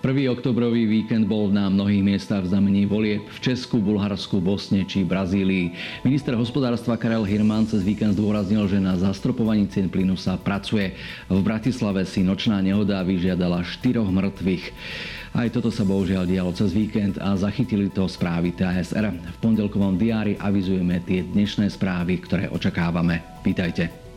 1. oktobrový víkend bol na mnohých miestach v znamení volie v Česku, Bulharsku, Bosne či Brazílii. Minister hospodárstva Karel Hirman cez víkend zdôraznil, že na zastropovaní cien plynu sa pracuje. V Bratislave si nočná nehoda vyžiadala štyroch mŕtvych. Aj toto sa bohužiaľ dialo cez víkend a zachytili to správy TSR. V pondelkovom diári avizujeme tie dnešné správy, ktoré očakávame. Vítajte.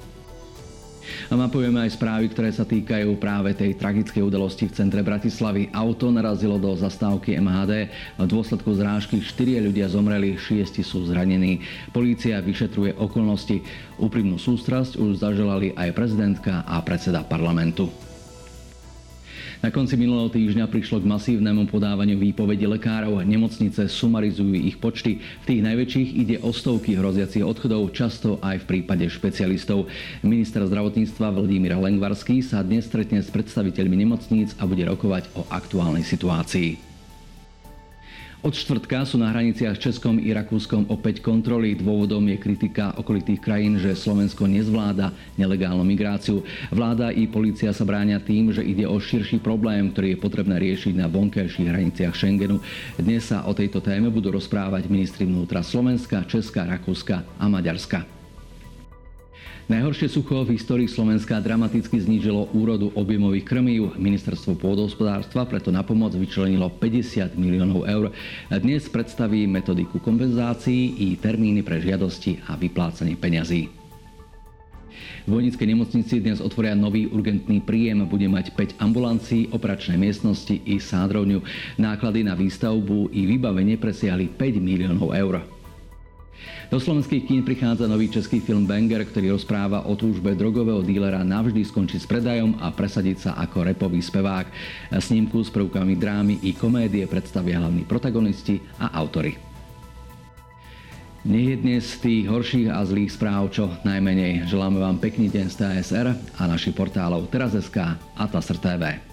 A mapujeme aj správy, ktoré sa týkajú práve tej tragickej udalosti v centre Bratislavy. Auto narazilo do zastávky MHD. V dôsledku zrážky 4 ľudia zomreli, 6 sú zranení. Polícia vyšetruje okolnosti. Úprimnú sústrasť už zaželali aj prezidentka a predseda parlamentu. Na konci minulého týždňa prišlo k masívnemu podávaniu výpovedí lekárov. Nemocnice sumarizujú ich počty. V tých najväčších ide o stovky hroziacich odchodov, často aj v prípade špecialistov. Minister zdravotníctva Vladimír Lengvarský sa dnes stretne s predstaviteľmi nemocníc a bude rokovať o aktuálnej situácii. Od štvrtka sú na hraniciach Českom i Rakúskom opäť kontroly. Dôvodom je kritika okolitých krajín, že Slovensko nezvláda nelegálnu migráciu. Vláda i policia sa bránia tým, že ide o širší problém, ktorý je potrebné riešiť na vonkajších hraniciach Schengenu. Dnes sa o tejto téme budú rozprávať ministri vnútra Slovenska, Česka, Rakúska a Maďarska. Najhoršie sucho v histórii Slovenska dramaticky znížilo úrodu objemových krmív. Ministerstvo pôdohospodárstva preto na pomoc vyčlenilo 50 miliónov eur. Dnes predstaví metodiku kompenzácií i termíny pre žiadosti a vyplácanie peňazí. V Vojnickej nemocnici dnes otvoria nový urgentný príjem. Bude mať 5 ambulancií, operačné miestnosti i sádrovňu. Náklady na výstavbu i vybavenie presiahli 5 miliónov eur. Do slovenských kín prichádza nový český film Banger, ktorý rozpráva o túžbe drogového dílera navždy skončiť s predajom a presadiť sa ako repový spevák. Snímku s prvkami drámy i komédie predstavia hlavní protagonisti a autory. Nie je dnes tých horších a zlých správ čo najmenej. Želáme vám pekný deň z TSR a našich portálov Teraz.sk a TASR TV.